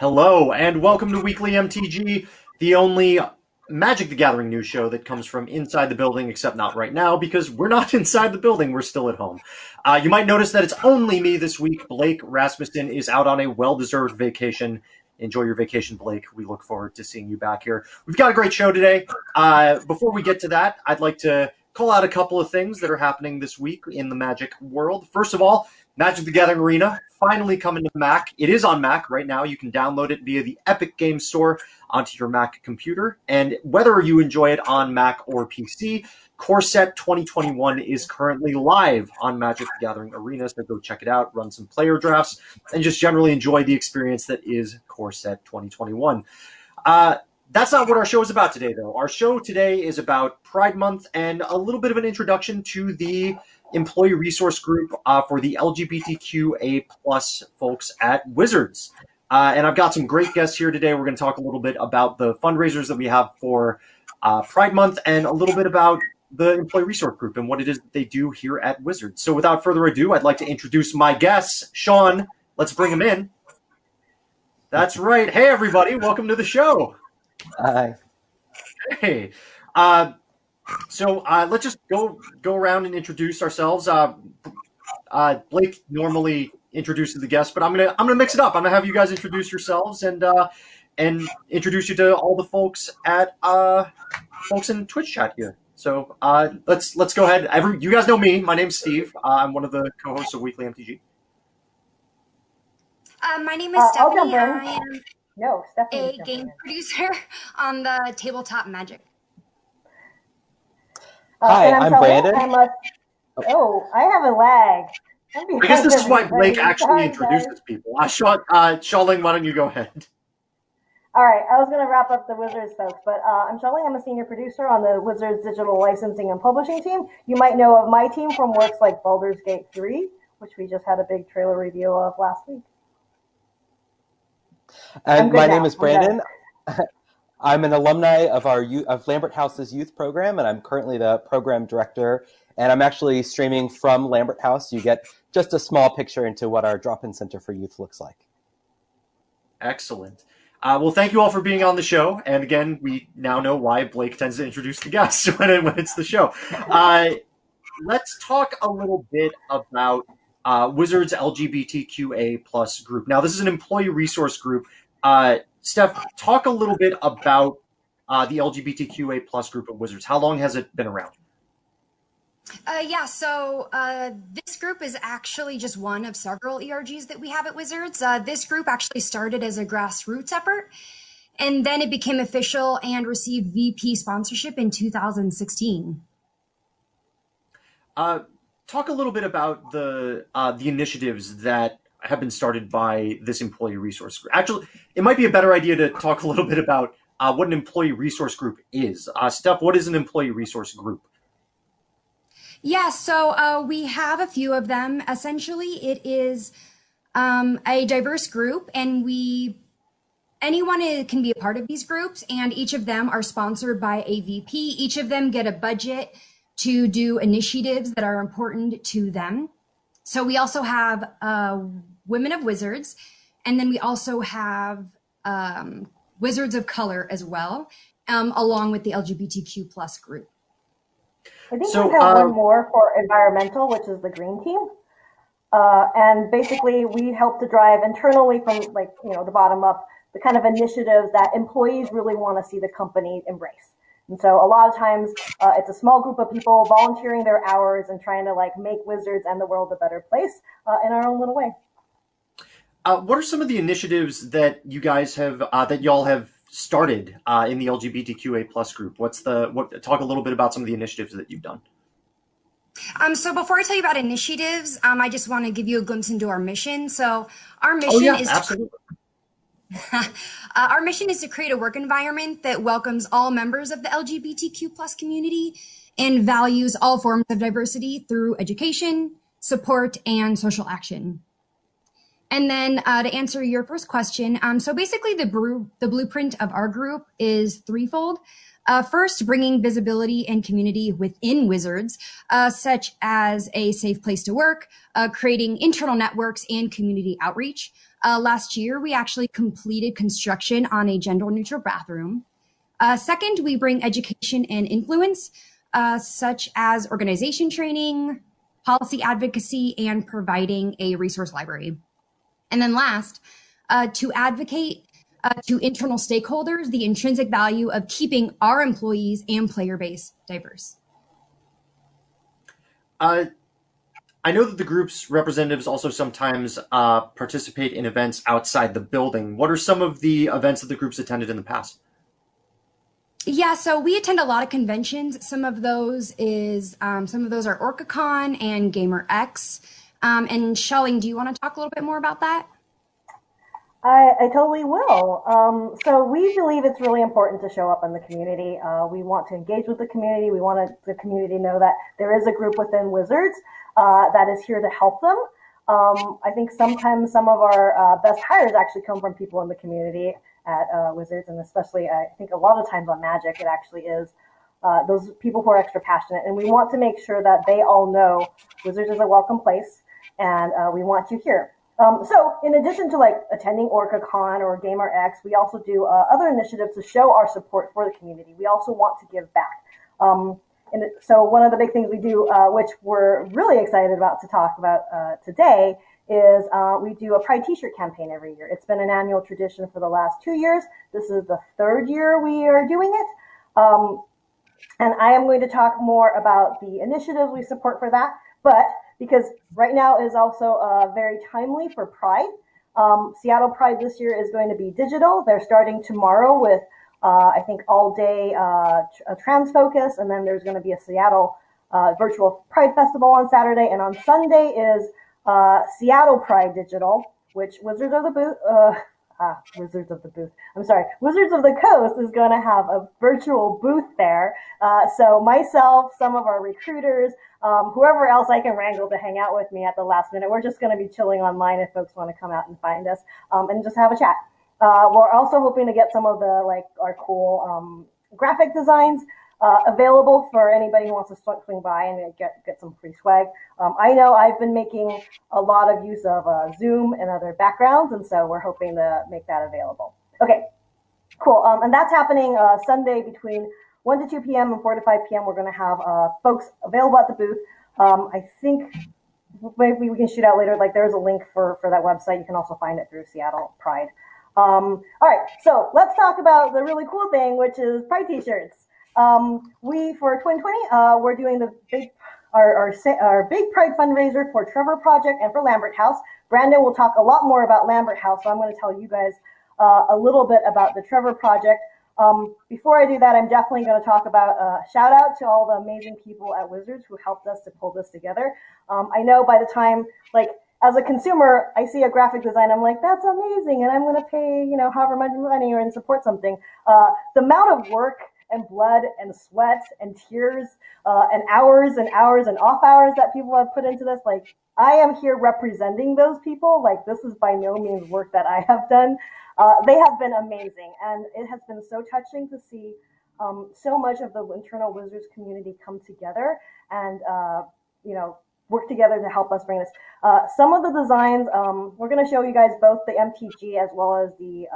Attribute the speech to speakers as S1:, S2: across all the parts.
S1: Hello, and welcome to Weekly MTG, the only Magic the Gathering news show that comes from inside the building, except not right now because we're not inside the building, we're still at home. Uh, you might notice that it's only me this week. Blake Rasmussen is out on a well deserved vacation. Enjoy your vacation, Blake. We look forward to seeing you back here. We've got a great show today. Uh, before we get to that, I'd like to call out a couple of things that are happening this week in the Magic world. First of all, Magic the Gathering Arena finally coming to Mac. It is on Mac right now. You can download it via the Epic Game Store onto your Mac computer. And whether you enjoy it on Mac or PC, Core Set 2021 is currently live on Magic the Gathering Arena. So go check it out, run some player drafts, and just generally enjoy the experience that is Core Set 2021. Uh, that's not what our show is about today, though. Our show today is about Pride Month and a little bit of an introduction to the employee resource group uh, for the LGBTQA plus folks at Wizards. Uh, and I've got some great guests here today. We're going to talk a little bit about the fundraisers that we have for uh, Pride Month and a little bit about the employee resource group and what it is that they do here at Wizards. So without further ado, I'd like to introduce my guests. Sean, let's bring him in. That's right. Hey, everybody. Welcome to the show.
S2: Hi.
S1: Hey. Uh, so uh, let's just go go around and introduce ourselves. Uh, uh, Blake normally introduces the guests, but I'm gonna I'm gonna mix it up. I'm gonna have you guys introduce yourselves and uh, and introduce you to all the folks at uh, folks in Twitch chat here. So uh, let's let's go ahead. Every you guys know me. My name's Steve. Uh, I'm one of the co-hosts of Weekly MTG.
S3: Uh, my name is
S4: Uh,
S3: Stephanie. I am
S4: No, Stephanie.
S3: a game producer on the Tabletop Magic.
S2: Hi,
S4: and
S2: I'm
S4: Shelley.
S2: Brandon.
S4: I'm a, oh, I have a lag. I'm
S1: guess this is why Blake actually
S4: Sorry, guys.
S1: introduces people. Uh, Sean, uh, Xiaoling, why don't you go ahead?
S4: All right, I was going to wrap up the Wizards folks, but uh, I'm Shelley. I'm a senior producer on the Wizards digital licensing and publishing team. You might know of my team from works like Baldur's Gate 3, which we just had a big trailer review of last week.
S2: And my
S4: now.
S2: name is Brandon. I'm an alumni of our of Lambert House's youth program, and I'm currently the program director. And I'm actually streaming from Lambert House. You get just a small picture into what our drop-in center for youth looks like.
S1: Excellent. Uh, well, thank you all for being on the show. And again, we now know why Blake tends to introduce the guests when, it, when it's the show. Uh, let's talk a little bit about uh, Wizards LGBTQA plus group. Now, this is an employee resource group. Steph, talk a little bit about uh, the LGBTQA plus group at Wizards. How long has it been around?
S3: Uh, yeah, so uh, this group is actually just one of several ERGs that we have at Wizards. Uh, this group actually started as a grassroots effort, and then it became official and received VP sponsorship in 2016.
S1: Uh, talk a little bit about the uh, the initiatives that have been started by this employee resource group. Actually, it might be a better idea to talk a little bit about uh, what an employee resource group is. Uh, Steph, what is an employee resource group?
S3: Yeah, so uh, we have a few of them. Essentially, it is um, a diverse group, and we anyone can be a part of these groups, and each of them are sponsored by a VP. Each of them get a budget to do initiatives that are important to them. So we also have uh, Women of Wizards, and then we also have um, Wizards of Color as well, um, along with the LGBTQ plus group.
S4: I think
S1: So,
S4: we have
S1: uh,
S4: one more for environmental, which is the green team. Uh, and basically, we help to drive internally from like you know the bottom up the kind of initiatives that employees really want to see the company embrace. And so a lot of times, uh, it's a small group of people volunteering their hours and trying to like make Wizards and the world a better place uh, in our own little way.
S1: Uh, what are some of the initiatives that you guys have uh, that y'all have started uh, in the LGBTQA plus group? What's the what? Talk a little bit about some of the initiatives that you've done.
S3: Um, so before I tell you about initiatives, um, I just want to give you a glimpse into our mission. So our mission
S1: Oh yeah,
S3: is
S1: absolutely.
S3: uh, our mission is to create a work environment that welcomes all members of the LGBTQ plus community and values all forms of diversity through education, support, and social action. And then uh, to answer your first question, um, so basically the, bru- the blueprint of our group is threefold. Uh, first, bringing visibility and community within Wizards, uh, such as a safe place to work, uh, creating internal networks and community outreach, Uh, last year, we actually completed construction on a gender neutral bathroom. Uh, second, we bring education and influence, uh, such as organization training, policy advocacy, and providing a resource library. And then last, uh, to advocate uh, to internal stakeholders the intrinsic value of keeping our employees and player base diverse.
S1: Uh, I know that the group's representatives also sometimes uh, participate in events outside the building. What are some of the events that the group's attended in the past?
S3: Yeah, so we attend a lot of conventions. Some of those is um, some of those are OrcaCon and GaymerX. Um, and Xiaoling, do you want to talk a little bit more about that?
S4: I, I totally will. Um, so we believe it's really important to show up in the community. Uh, we want to engage with the community. We want the community to know that there is a group within Wizards uh, that is here to help them. Um, I think sometimes some of our uh, best hires actually come from people in the community at uh, Wizards, and especially I think a lot of times on Magic, it actually is uh, those people who are extra passionate. And we want to make sure that they all know Wizards is a welcome place, and uh, we want you here. Um, so in addition to like attending OrcaCon or GaymerX, we also do uh, other initiatives to show our support for the community. We also want to give back. Um, and so one of the big things we do, uh, which we're really excited about to talk about uh, today, is uh, we do a Pride T-shirt campaign every year. It's been an annual tradition for the last two years. This is the third year we are doing it. Um, and I am going to talk more about the initiatives we support for that. But because right now is also uh, very timely for Pride. Um, Seattle Pride this year is going to be digital. They're starting tomorrow with, uh, I think, all day uh, trans focus, and then there's going to be a Seattle uh, virtual Pride Festival on Saturday, and on Sunday is uh, Seattle Pride Digital, which Wizards of the Booth, uh, ah, Wizards of the Booth. I'm sorry, Wizards of the Coast is going to have a virtual booth there. Uh, so myself, some of our recruiters, um, whoever else I can wrangle to hang out with me at the last minute, we're just going to be chilling online if folks want to come out and find us um, and just have a chat. Uh, we're also hoping to get some of the like our cool um, graphic designs uh, available for anybody who wants to swing by and get get some free swag. Um, I know I've been making a lot of use of uh, Zoom and other backgrounds, and so we're hoping to make that available. Okay, cool. Um, and that's happening uh, Sunday between 1 to 2 p.m. and 4 to 5 p.m. We're going to have uh, folks available at the booth. Um, I think maybe we can shoot out later. Like there's a link for for that website. You can also find it through Seattle Pride. Um, all right, so let's talk about the really cool thing, which is Pride T-shirts. Um, we for 2020, uh, we're doing the big our, our, our big Pride fundraiser for Trevor Project and for Lambert House. Brandon will talk a lot more about Lambert House, so I'm going to tell you guys uh, a little bit about the Trevor Project. Um, before I do that, I'm definitely going to talk about uh, shout out to all the amazing people at Wizards who helped us to pull this together. Um, I know by the time, like, as a consumer, I see a graphic design, I'm like, that's amazing, and I'm going to pay, you know, however much money or and support something. Uh, the amount of work and blood and sweat and tears uh, and hours and hours and off hours that people have put into this. Like, I am here representing those people. Like, this is by no means work that I have done. Uh, they have been amazing, and it has been so touching to see um, so much of the internal Wizards community come together and, uh, you know, work together to help us bring this. Uh, some of the designs, um, we're going to show you guys both the MTG as well as the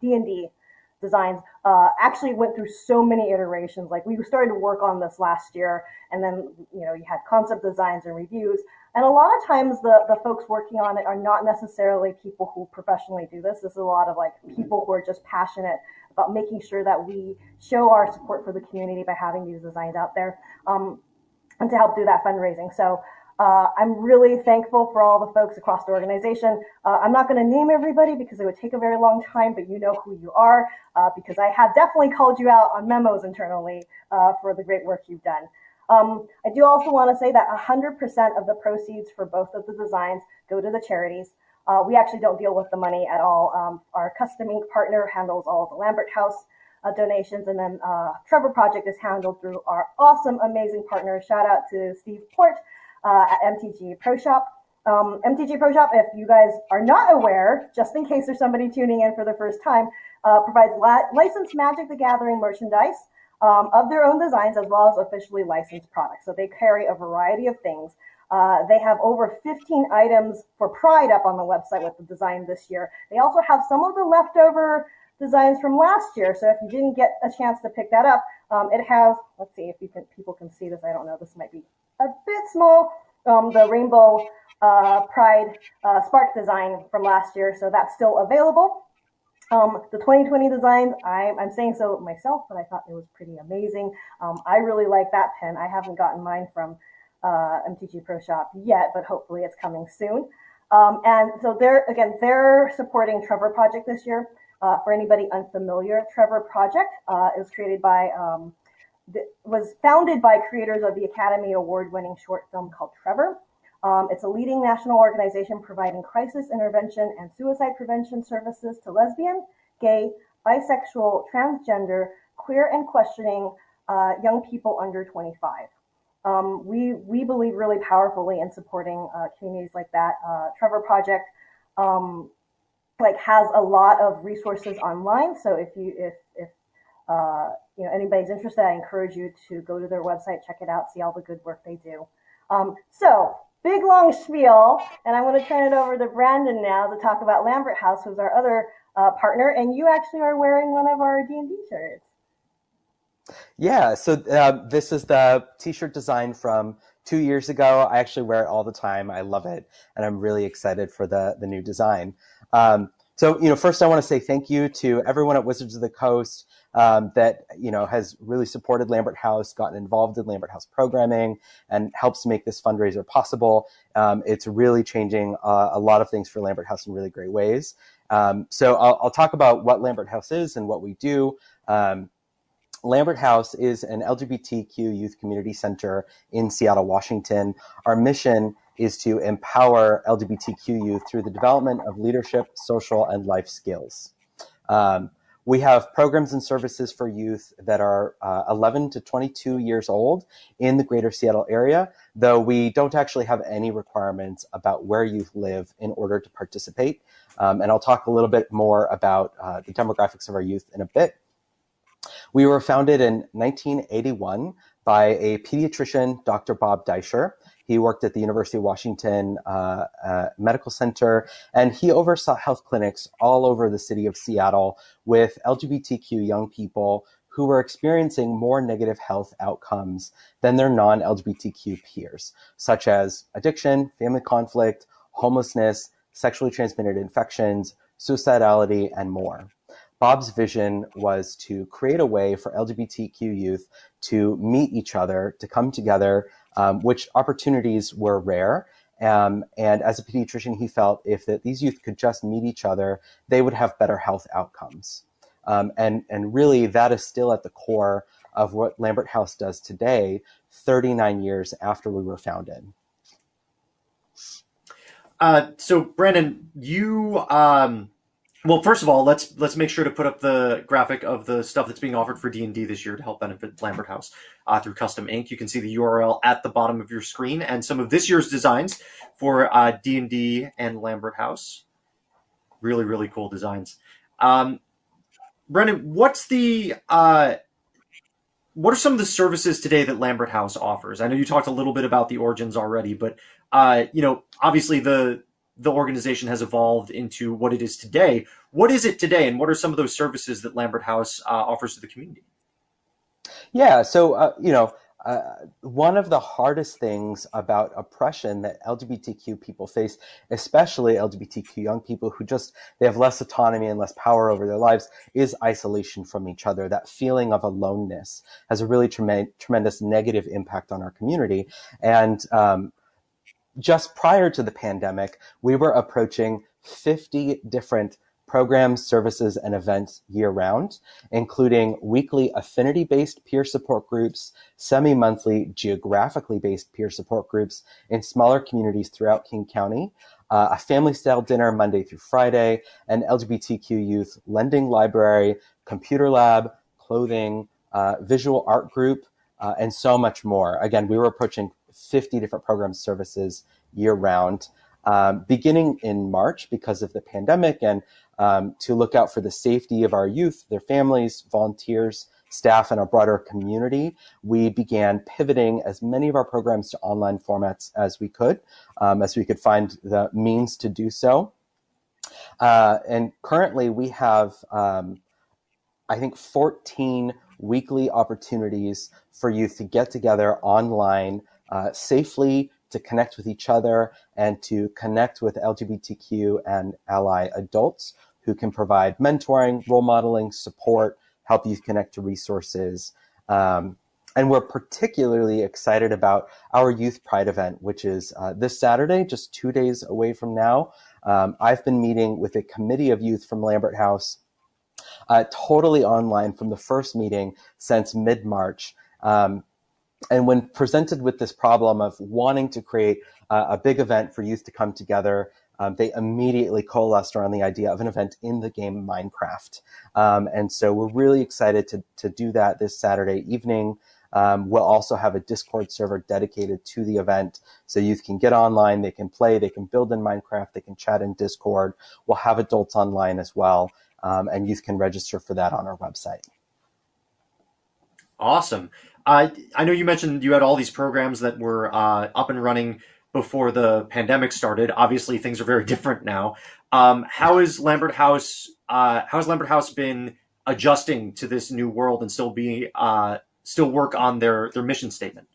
S4: D&D uh, designs uh, actually went through so many iterations. Like we started to work on this last year, and then you know you had concept designs and reviews. And a lot of times the the folks working on it are not necessarily people who professionally do this. This is a lot of like people who are just passionate about making sure that we show our support for the community by having these designs out there, um, and to help do that fundraising. So. Uh, I'm really thankful for all the folks across the organization. Uh, I'm not going to name everybody because it would take a very long time, but you know who you are uh, because I have definitely called you out on memos internally uh, for the great work you've done. Um, I do also want to say that 100% of the proceeds for both of the designs go to the charities. Uh, we actually don't deal with the money at all. Um, our custom ink partner handles all of the Lambert House uh, donations, and then Trevor Project is handled through our awesome, amazing partner. Shout out to Steve Port uh, at MTG Pro Shop. Um, MTG Pro Shop, if you guys are not aware, just in case there's somebody tuning in for the first time, uh, provides la- licensed Magic the Gathering merchandise um, of their own designs as well as officially licensed products. So they carry a variety of things. Uh, they have over 15 items for Pride up on the website with the design this year. They also have some of the leftover designs from last year. So if you didn't get a chance to pick that up, um, it has, let's see if you can, people can see this. I don't know. This might be a bit small. Um, the rainbow uh, Pride uh, Spark design from last year. So that's still available. Um, the 2020 designs, I, am saying so myself, but I thought it was pretty amazing. Um, I really like that pen. I haven't gotten mine from uh, MTG Pro Shop yet, but hopefully it's coming soon. Um, and so they're, again, they're supporting Trevor Project this year. Uh, for anybody unfamiliar, Trevor Project uh, is created by, um, was founded by creators of the Academy Award winning short film called Trevor. Um, it's a leading national organization providing crisis intervention and suicide prevention services to lesbian, gay, bisexual, transgender, queer, and questioning uh, young people under 25. Um, we we believe really powerfully in supporting uh, communities like that. Uh, Trevor Project um, like has a lot of resources online. So if you if if uh, you know anybody's interested, I encourage you to go to their website, check it out, see all the good work they do. Um, so big long spiel, and I'm going to turn it over to Brandon now to talk about Lambert House, who's our other uh, partner, and you actually are wearing one of our D&D shirts.
S2: Yeah, so uh, this is the t-shirt design from two years ago. I actually wear it all the time. I love it, and I'm really excited for the the new design. Um, so, you know, first I want to say thank you to everyone at Wizards of the Coast um, that you know has really supported Lambert House, gotten involved in Lambert House programming, and helps make this fundraiser possible. Um, it's really changing uh, a lot of things for Lambert House in really great ways. Um, so I'll, I'll, talk about what Lambert House is and what we do. Um, Lambert House is an LGBTQ youth community center in Seattle, Washington. Our mission is to empower LGBTQ youth through the development of leadership, social, and life skills. Um, we have programs and services for youth that are uh, 11 to 22 years old in the greater Seattle area, though we don't actually have any requirements about where youth live in order to participate. Um, and I'll talk a little bit more about uh, the demographics of our youth in a bit. We were founded in 1981 by a pediatrician, Dr. Bob Deisher. He worked at the University of Washington uh, uh, Medical Center, and he oversaw health clinics all over the city of Seattle with LGBTQ young people who were experiencing more negative health outcomes than their non LGBTQ peers, such as addiction, family conflict, homelessness, sexually transmitted infections, suicidality, and more. Bob's vision was to create a way for LGBTQ youth to meet each other, to come together, um, which opportunities were rare. Um, and as a pediatrician, he felt if that these youth could just meet each other, they would have better health outcomes. Um, and, and really, that is still at the core of what Lambert House does today, 39 years after we were founded.
S1: Uh, so, Brandon, you um, well, first of all, let's let's make sure to put up the graphic of the stuff that's being offered for D and D this year to help benefit Lambert House uh, through Custom Ink. You can see the URL at the bottom of your screen and some of this year's designs for uh, D and D and Lambert House. Really, really cool designs. Um, Brandon, what's the uh, what are some of the services today that Lambert House offers? I know you talked a little bit about the origins already, but uh, you know, obviously the the organization has evolved into what it is today. What is it today, and what are some of those services that Lambert House uh, offers to the community?
S2: Yeah, so uh, you know, uh, one of the hardest things about oppression that LGBTQ people face, especially LGBTQ young people who just they have less autonomy and less power over their lives, is isolation from each other. That feeling of aloneness has a really trem- tremendous negative impact on our community, and um, just prior to the pandemic, we were approaching 50 different programs, services, and events year round, including weekly affinity based peer support groups, semi monthly geographically based peer support groups in smaller communities throughout King County, uh, a family style dinner Monday through Friday, an LGBTQ youth lending library, computer lab, clothing, uh, visual art group, uh, and so much more. Again, we were approaching 50 different programs services year round. Um, beginning in March because of the pandemic and um, to look out for the safety of our youth, their families, volunteers, staff and our broader community, we began pivoting as many of our programs to online formats as we could, um, as we could find the means to do so. Uh, and currently, we have, um, I think, 14 weekly opportunities for youth to get together online uh, safely, to connect with each other, and to connect with LGBTQ and ally adults who can provide mentoring, role modeling, support, help youth connect to resources. Um, and we're particularly excited about our Youth Pride event, which is uh, this Saturday, just two days away from now. Um, I've been meeting with a committee of youth from Lambert House, uh, totally online from the first meeting since mid March. Um, and when presented with this problem of wanting to create a big event for youth to come together, um, they immediately coalesced around the idea of an event in the game Minecraft. Um, and so we're really excited to, to do that this Saturday evening. Um, we'll also have a Discord server dedicated to the event so youth can get online, they can play, they can build in Minecraft, they can chat in Discord. We'll have adults online as well, um, and youth can register for that on our website.
S1: Awesome. Uh, I know you mentioned you had all these programs that were uh, up and running before the pandemic started. Obviously, things are very different now. Um, how is Lambert House? Uh, how has Lambert House been adjusting to this new world and still be uh, still work on their their mission statement?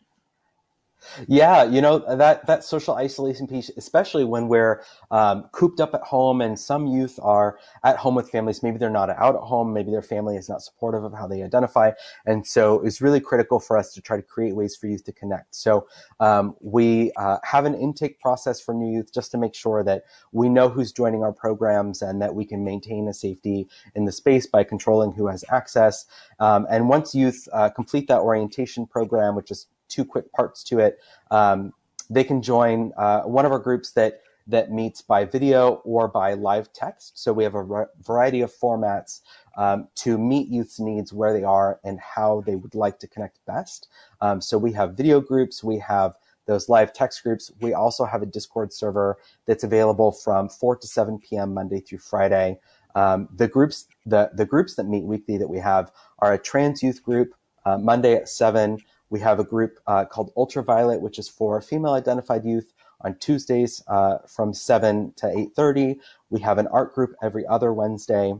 S2: Yeah, you know that that social isolation piece, especially when we're um, cooped up at home, and some youth are at home with families. Maybe they're not out at home. Maybe their family is not supportive of how they identify, and so it's really critical for us to try to create ways for youth to connect. So um, we uh, have an intake process for new youth just to make sure that we know who's joining our programs and that we can maintain a safety in the space by controlling who has access. Um, and once youth uh, complete that orientation program, which is two quick parts to it. Um, they can join uh, one of our groups that that meets by video or by live text. So we have a variety of formats um, to meet youth's needs where they are and how they would like to connect best. Um, so we have video groups, we have those live text groups. We also have a Discord server that's available from 4 to 7 p.m. Monday through Friday. Um, the groups the the groups that meet weekly that we have are a trans youth group uh, Monday at 7. We have a group uh, called Ultraviolet, which is for female identified youth on Tuesdays uh, from 7 to 8.30. We have an art group every other Wednesday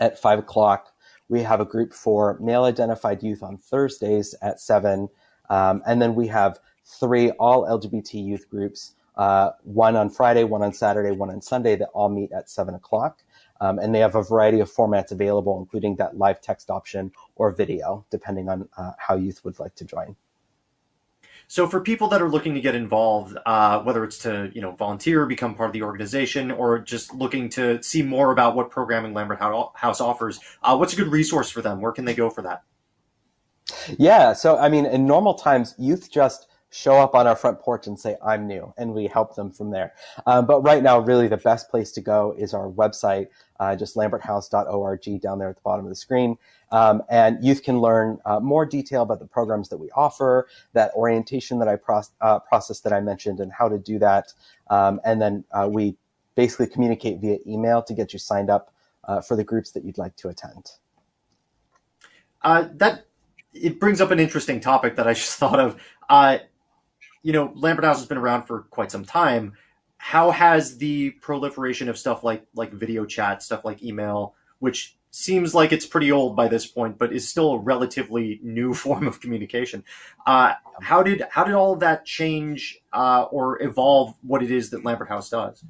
S2: at 5 o'clock. We have a group for male identified youth on Thursdays at 7. Um, and then we have three all LGBT youth groups, uh, one on Friday, one on Saturday, one on Sunday that all meet at 7 o'clock. Um, and they have a variety of formats available, including that live text option or video, depending on uh, how youth would like to join.
S1: So, for people that are looking to get involved, uh, whether it's to you know volunteer, become part of the organization, or just looking to see more about what programming Lambert House offers, uh, what's a good resource for them? Where can they go for that?
S2: Yeah, so I mean, in normal times, youth just show up on our front porch and say, I'm new, and we help them from there. Um, but right now, really the best place to go is our website, uh, just lamberthouse.org down there at the bottom of the screen. Um, and youth can learn uh, more detail about the programs that we offer, that orientation that I uh, process that I mentioned, and how to do that. Um, and then uh, we basically communicate via email to get you signed up uh, for the groups that you'd like to attend.
S1: Uh, that it brings up an interesting topic that I just thought of. You know, Lambert House has been around for quite some time. How has the proliferation of stuff like like video chat, stuff like email, which seems like it's pretty old by this point, but is still a relatively new form of communication. Uh, how did how did all of that change uh, or evolve what it is that Lambert House does?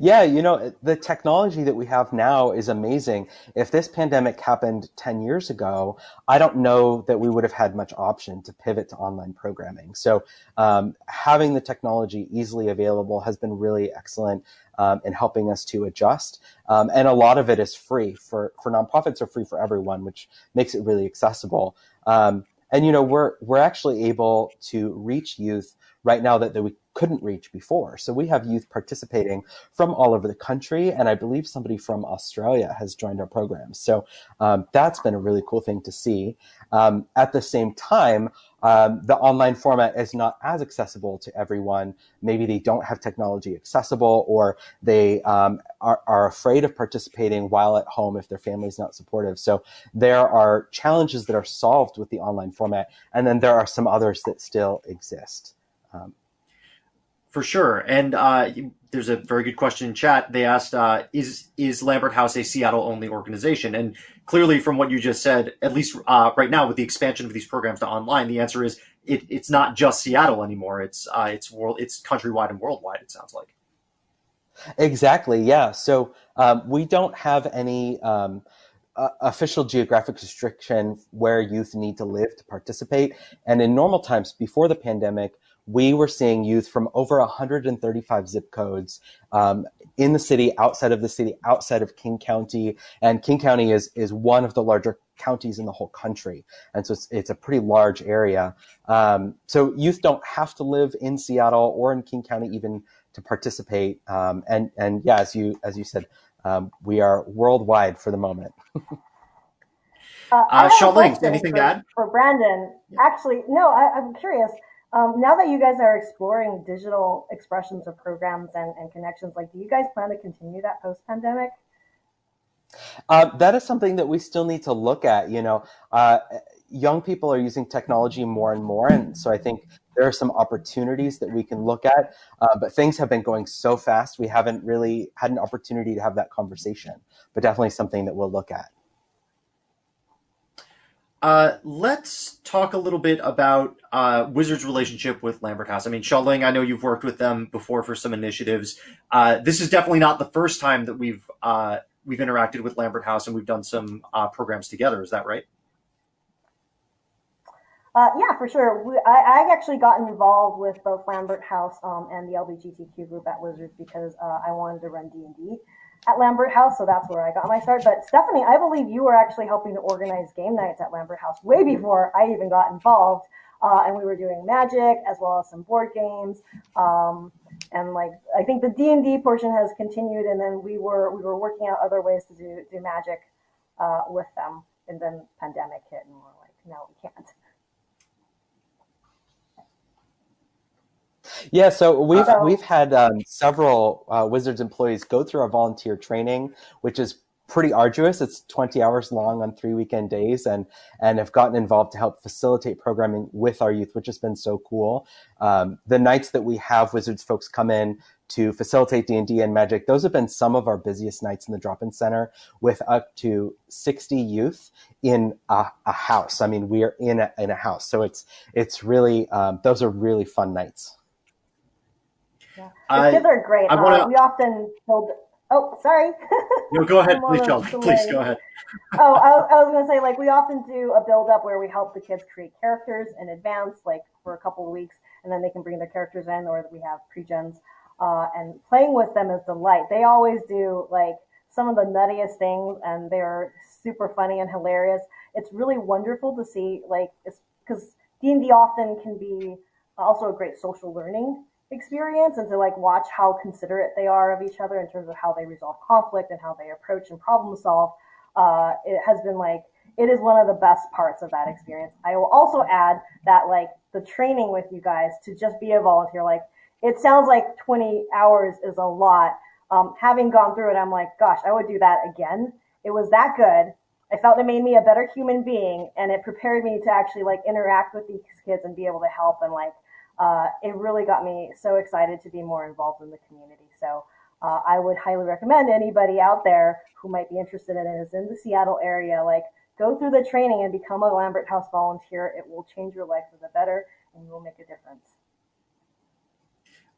S2: Yeah, you know, the technology that we have now is amazing. If this pandemic happened 10 years ago, I don't know that we would have had much option to pivot to online programming. So, um, having the technology easily available has been really excellent um, in helping us to adjust. Um, and a lot of it is free for, for nonprofits or free for everyone, which makes it really accessible. Um, and, you know, we're, we're actually able to reach youth right now that, that we couldn't reach before. So we have youth participating from all over the country, and I believe somebody from Australia has joined our program. So um, that's been a really cool thing to see. Um, at the same time, um, the online format is not as accessible to everyone. Maybe they don't have technology accessible, or they um, are, are afraid of participating while at home if their family is not supportive. So there are challenges that are solved with the online format, and then there are some others that still exist. Um,
S1: for sure. And uh, there's a very good question in chat. They asked, uh, "Is is Lambert House a Seattle only organization?" And clearly, from what you just said, at least uh, right now with the expansion of these programs to online, the answer is it, it's not just Seattle anymore. It's uh, it's world, it's countrywide and worldwide. It sounds like.
S2: Exactly. Yeah. So um, we don't have any. Um, uh, official geographic restriction where youth need to live to participate. And in normal times before the pandemic, we were seeing youth from over 135 zip codes um, in the city, outside of the city, outside of King County, and King County is is one of the larger counties in the whole country, and so it's, it's a pretty large area. Um, so youth don't have to live in Seattle or in King County even to participate. Um, and and yeah, as you as you said, um, we are worldwide for the moment.
S4: uh, uh, anything for, to add for Brandon? Yeah. Actually, no. I, I'm curious um, now that you guys are exploring digital expressions of programs and, and connections, like, do you guys plan to continue that post pandemic?
S2: Uh, that is something that we still need to look at. You know, uh, young people are using technology more and more, and so I think there are some opportunities that we can look at. Uh, but things have been going so fast, we haven't really had an opportunity to have that conversation. But definitely something that we'll look at.
S1: Uh, let's talk a little bit about uh, Wizards' relationship with Lambert House. I mean, Xiaoling, I know you've worked with them before for some initiatives. Uh, this is definitely not the first time that we've uh, we've interacted with Lambert House and we've done some uh, programs together. Is that right?
S4: Uh, yeah, for sure. We, I, I actually got involved with both Lambert House um, and the LBGTQ group at Wizards because I wanted to run D and D at Lambert House, so that's where I got my start. But Stephanie, I believe you were actually helping to organize game nights at Lambert House way before I even got involved. Uh, and we were doing magic as well as some board games. Um, and like I think the D and D portion has continued, and then we were we were working out other ways to do do magic uh, with them. And then pandemic hit, and we're like, no, we can't.
S2: Yeah, so we've so, we've had um, several uh, Wizards employees go through our volunteer training, which is pretty arduous. It's 20 hours long on three weekend days, and and have gotten involved to help facilitate programming with our youth, which has been so cool. Um, the nights that we have Wizards folks come in to facilitate D&D and Magic, those have been some of our busiest nights in the drop-in center with up to 60 youth in a, a house. I mean, we are in a, in a house. So it's, it's really, um, those are really fun nights.
S4: Yeah. The kids are great. I wanna... uh, we often build. Oh, sorry.
S1: no, go ahead, please. Please go ahead.
S4: oh, I was, I was going to say, like, we often do a build up where we help the kids create characters in advance, like for a couple of weeks, and then they can bring their characters in, or we have pre-gens. Uh, and playing with them is delight. They always do like some of the nuttiest things, and they're super funny and hilarious. It's really wonderful to see, like, because D and D often can be also a great social learning experience and to like watch how considerate they are of each other in terms of how they resolve conflict and how they approach and problem solve uh, it has been like it is one of the best parts of that experience. I will also add that like the training with you guys to just be a volunteer like it sounds like 20 hours is a lot. Um, having gone through it i'm like gosh i would do that again. It was that good. I felt it made me a better human being and it prepared me to actually like interact with these kids and be able to help and like uh, it really got me so excited to be more involved in the community. So uh, I would highly recommend anybody out there who might be interested in it is in the Seattle area, like go through the training and become a Lambert House volunteer. It will change your life for the better and you will make a difference.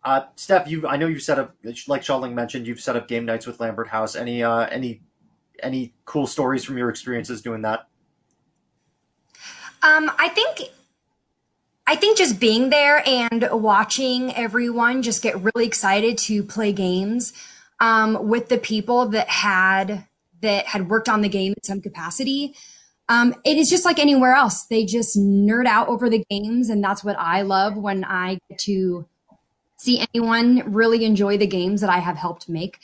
S1: Uh, Steph, you I know you've set up like Xiaoling mentioned, you've set up game nights with Lambert House. Any uh, any any cool stories from your experiences doing that?
S3: Um, I think I think just being there and watching everyone just get really excited to play games um, with the people that had that had worked on the game in some capacity. Um, it is just like anywhere else. They just nerd out over the games, and that's what I love when I get to see anyone really enjoy the games that I have helped make.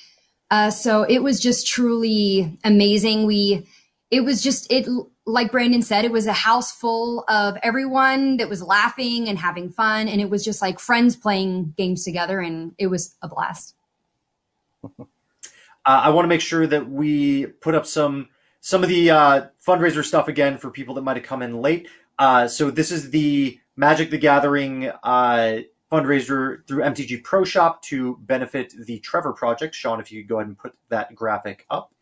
S3: Uh, so it was just truly amazing. We it was just it like brandon said it was a house full of everyone that was laughing and having fun and it was just like friends playing games together and it was a blast.
S1: Uh, i want to make sure that we put up some some of the uh, fundraiser stuff again for people that might have come in late. Uh, so this is the magic the gathering uh, fundraiser through mtg pro shop to benefit the trevor project. Sean if you could go ahead and put that graphic up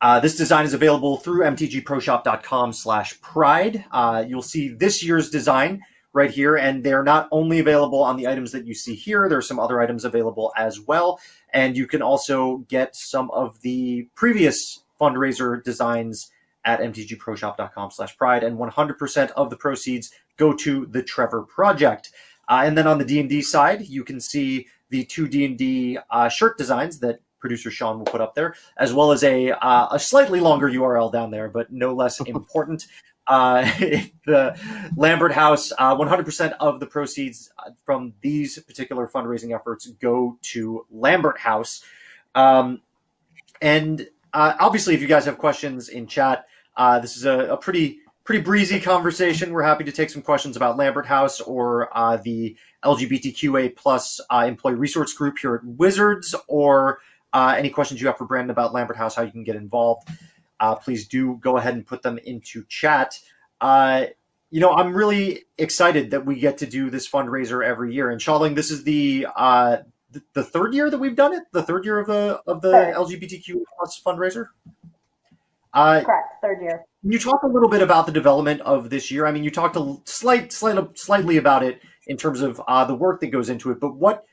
S1: uh, this design is available through mtgproshop.com slash pride. Uh, you'll see this year's design right here, and they're not only available on the items that you see here, there are some other items available as well. And you can also get some of the previous fundraiser designs at mtgproshop.com slash pride, and 100% of the proceeds go to the Trevor Project. Uh, and then on the D&D side, you can see the two D&D uh, shirt designs that producer Sean will put up there, as well as a uh, a slightly longer URL down there, but no less important. Uh, the Lambert House, uh, 100% of the proceeds uh, from these particular fundraising efforts go to Lambert House. Um, and uh, obviously, if you guys have questions in chat, uh, this is a, a, pretty pretty breezy conversation. We're happy to take some questions about Lambert House or the LGBTQA plus employee resource group here at Wizards, or uh, any questions you have for Brandon about Lambert House, how you can get involved, uh, please do go ahead and put them into chat. Uh, you know, I'm really excited that we get to do this fundraiser every year. And Xiaoling, this is the, uh, the, the third year that we've done it. The third year of the of the. LGBTQ plus fundraiser.
S4: Uh, Correct, third year.
S1: Can you talk a little bit about the development of this year? I mean, you talked a slight, slight, slightly about it in terms of uh, the work that goes into it, but what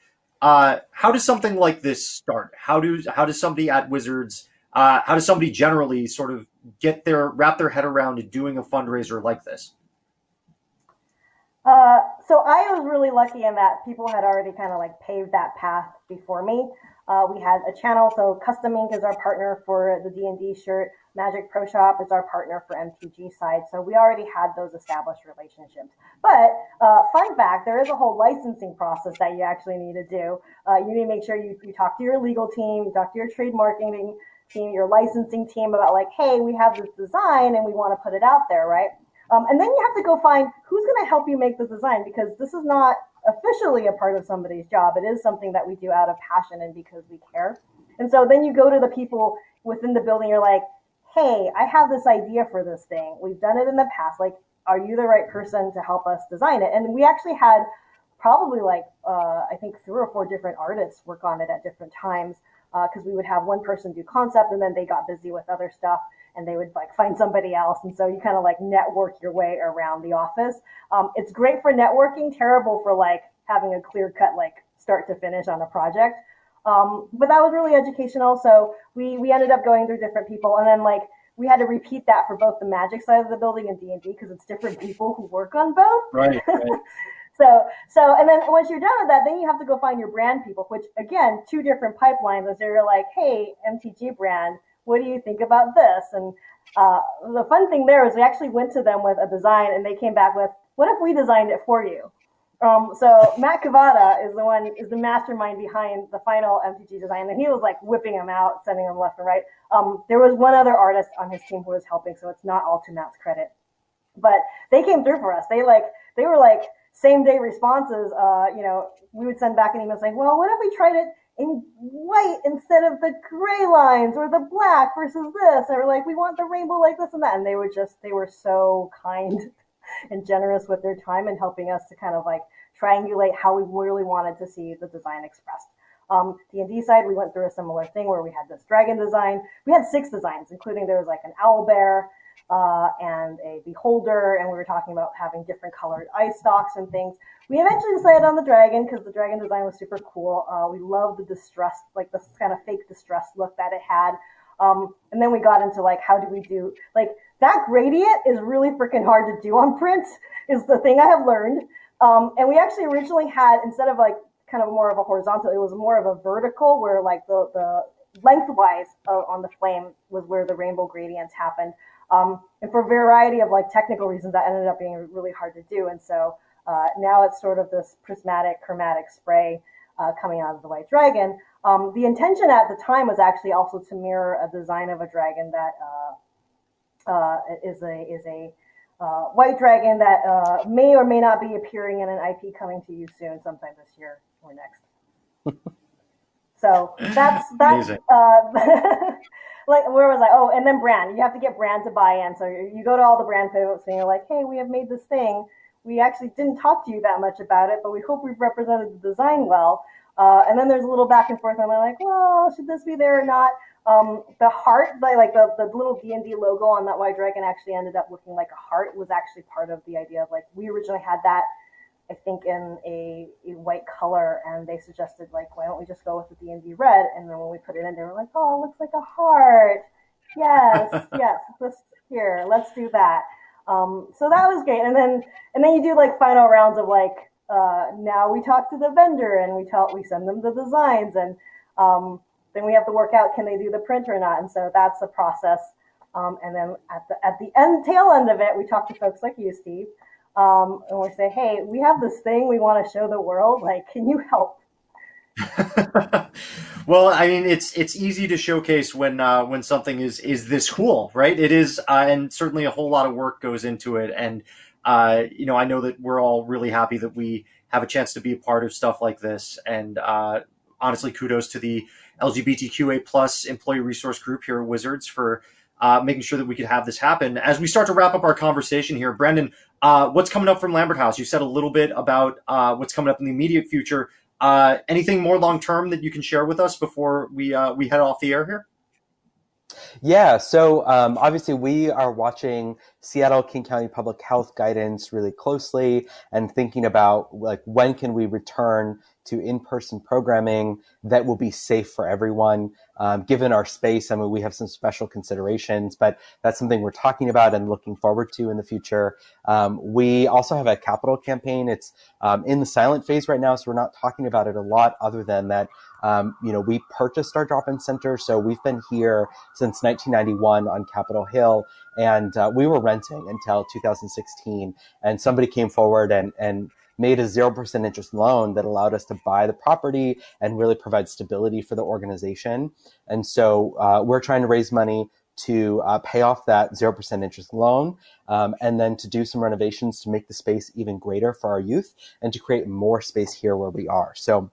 S1: uh, how does something like this start? How do how does somebody at Wizards, uh, how does somebody generally sort of get their wrap their head around doing a fundraiser like this?
S4: Uh, so I was really lucky in that people had already kind of like paved that path before me. Uh, we had a channel, so Custom Ink is our partner for the D&D shirt. Magic Pro Shop is our partner for MTG side, so we already had those established relationships. But uh, fun fact, there is a whole licensing process that you actually need to do. Uh, you need to make sure you, you talk to your legal team, you talk to your trade marketing team, your licensing team about like, hey, we have this design and we want to put it out there, right? Um, and then you have to go find who's going to help you make the design because this is not officially a part of somebody's job. It is something that we do out of passion and because we care. And so then you go to the people within the building. You're like, hey, I have this idea for this thing. We've done it in the past. Like, are you the right person to help us design it? And we actually had probably like, uh, I think three or four different artists work on it at different times because uh, we would have one person do concept and then they got busy with other stuff and they would like find somebody else. And so you kind of like network your way around the office. Um, it's great for networking, terrible for like having a clear cut, like start to finish on a project. Um, but that was really educational. So we, we ended up going through different people and then like we had to repeat that for both the magic side of the building and D&D because it's different people who work on both.
S1: Right. right.
S4: so, so, and then once you're done with that, then you have to go find your brand people, which again, two different pipelines as they're like, Hey, MTG brand, what do you think about this? And, uh, the fun thing there is we actually went to them with a design and they came back with, what if we designed it for you? Um, so Matt Cavotta is the one is the mastermind behind the final MTG design, and he was like whipping them out, sending them left and right. Um, there was one other artist on his team who was helping, so it's not all to Matt's credit. But they came through for us. They like they were like same day responses. Uh, you know, we would send back an email saying, "Well, what if we tried it in white instead of the gray lines or the black versus this?" Or like, "We want the rainbow like this and that," and they were just they were so kind and generous with their time and helping us to kind of like triangulate how we really wanted to see the design expressed. Um, D&D side, we went through a similar thing where we had this dragon design. We had six designs, including there was like an owl bear uh, and a beholder, and we were talking about having different colored eye stalks and things. We eventually decided on the dragon because the dragon design was super cool. Uh, we loved the distress, like this kind of fake distress look that it had. Um, and then we got into like, how do we do like that gradient is really freaking hard to do on print is the thing I have learned. Um, and we actually originally had, instead of like kind of more of a horizontal, it was more of a vertical where like the, the lengthwise uh, on the flame was where the rainbow gradients happened. Um, and for a variety of like technical reasons, that ended up being really hard to do. And so uh, now it's sort of this prismatic chromatic spray uh, coming out of the white dragon. Um, the intention at the time was actually also to mirror a design of a dragon that uh, uh, is a is a uh, white dragon that uh, may or may not be appearing in an IP coming to you soon, sometime this year or next. so that's that's uh, like where was I? Oh, and then brand. You have to get brand to buy in. So you go to all the brand folks and you're like, hey, we have made this thing. We actually didn't talk to you that much about it, but we hope we've represented the design well. Uh, and then there's a little back and forth, and I'm like, well, should this be there or not? Um, the heart, like the, the little D&D logo on that white dragon actually ended up looking like a heart was actually part of the idea of like, we originally had that, I think in a, a white color and they suggested like, why don't we just go with the D&D red? And then when we put it in, they were like, oh, it looks like a heart. Yes, yes, this here, let's do that. Um, so that was great. And then, and then you do like final rounds of like, uh, now we talk to the vendor and we tell, we send them the designs and, um, then we have to work out can they do the print or not. And so that's the process. Um, and then at the at the end tail end of it, we talk to folks like you, Steve, um, and we say, hey, we have this thing we want to show the world. Like, can you help?
S1: well, I mean, it's it's easy to showcase when uh, when something is is this cool, right? It is, uh, and certainly a whole lot of work goes into it. And uh, you know, I know that we're all really happy that we have a chance to be a part of stuff like this. And uh, honestly, kudos to the LGBTQA plus employee resource group here at Wizards for uh, making sure that we could have this happen. As we start to wrap up our conversation here, Brandon, uh, what's coming up from Lambert House? You said a little bit about uh, what's coming up in the immediate future. Uh, anything more long term that you can share with us before we uh, we head off the air here?
S2: Yeah, so um, obviously we are watching Seattle King County Public Health guidance really closely and thinking about like when can we return to in-person programming that will be safe for everyone. Um, given our space, I mean, we have some special considerations, but that's something we're talking about and looking forward to in the future. Um, we also have a capital campaign. It's um, in the silent phase right now, so we're not talking about it a lot other than that um, you know, we purchased our drop-in center, so we've been here since 1991 on Capitol Hill, and uh, we were renting until 2016. And somebody came forward and and made a 0% interest loan that allowed us to buy the property and really provide stability for the organization. And so uh, we're trying to raise money to uh, pay off that 0% interest loan um, and then to do some renovations to make the space even greater for our youth and to create more space here where we are. So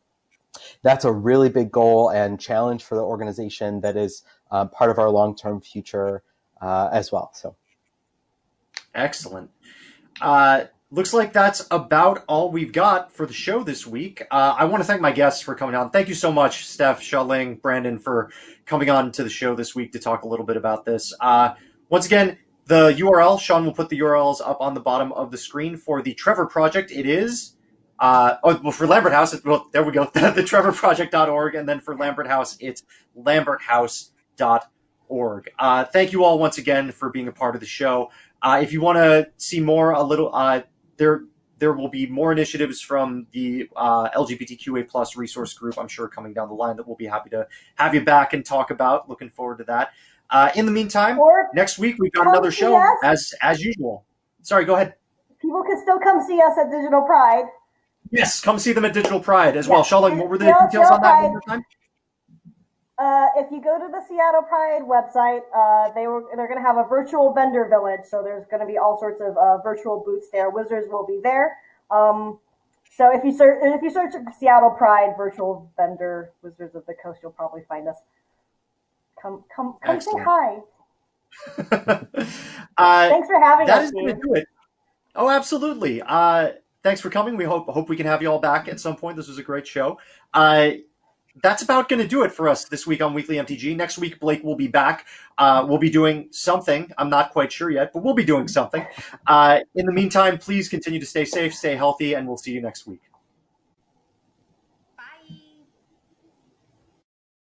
S2: that's a really big goal and challenge for the organization that is uh, part of our long-term future uh, as well. So,
S1: excellent. Uh, looks like that's about all we've got for the show this week. Uh, I want to thank my guests for coming on. Thank you so much, Steph, Xiaoling, Brandon, for coming on to the show this week to talk a little bit about this. Uh, once again, the URL, Sean will put the URLs up on the bottom of the screen for the Trevor Project. It is uh, oh, well, for Lambert House, well, there we go, the, the trevorproject.org. And then for Lambert House, it's lamberthouse.org. Uh, thank you all once again for being a part of the show. Uh, if you want to see more, a little, uh, there, there will be more initiatives from the uh, LGBTQA plus resource group, I'm sure, coming down the line that we'll be happy to have you back and talk about. Looking forward to that. Uh, in the meantime, or next week we've got another show as as usual. Sorry, go ahead.
S4: People can still come see us at Digital Pride.
S1: Yes, come see them at Digital Pride as well. Xiaoling, what were the details Seattle on that Pride. one more time?
S4: Uh, if you go to the Seattle Pride website, uh, they were they're going to have a virtual vendor village. So there's going to be all sorts of uh, virtual booths there. Wizards will be there. Um, so if you search if you search Seattle Pride virtual vendor Wizards of the Coast, you'll probably find us. Come come come Excellent. say hi. Uh, Thanks for having
S1: that
S4: us.
S1: That is going to do it. Oh, absolutely. Uh, thanks for coming. We hope hope we can have you all back at some point. This was a great show. That's about going to do it for us this week on Weekly MTG. Next week, Blake will be back. Uh, we'll be doing something. I'm not quite sure yet, but we'll be doing something. Uh, in the meantime, please continue to stay safe, stay healthy, and we'll see you next week.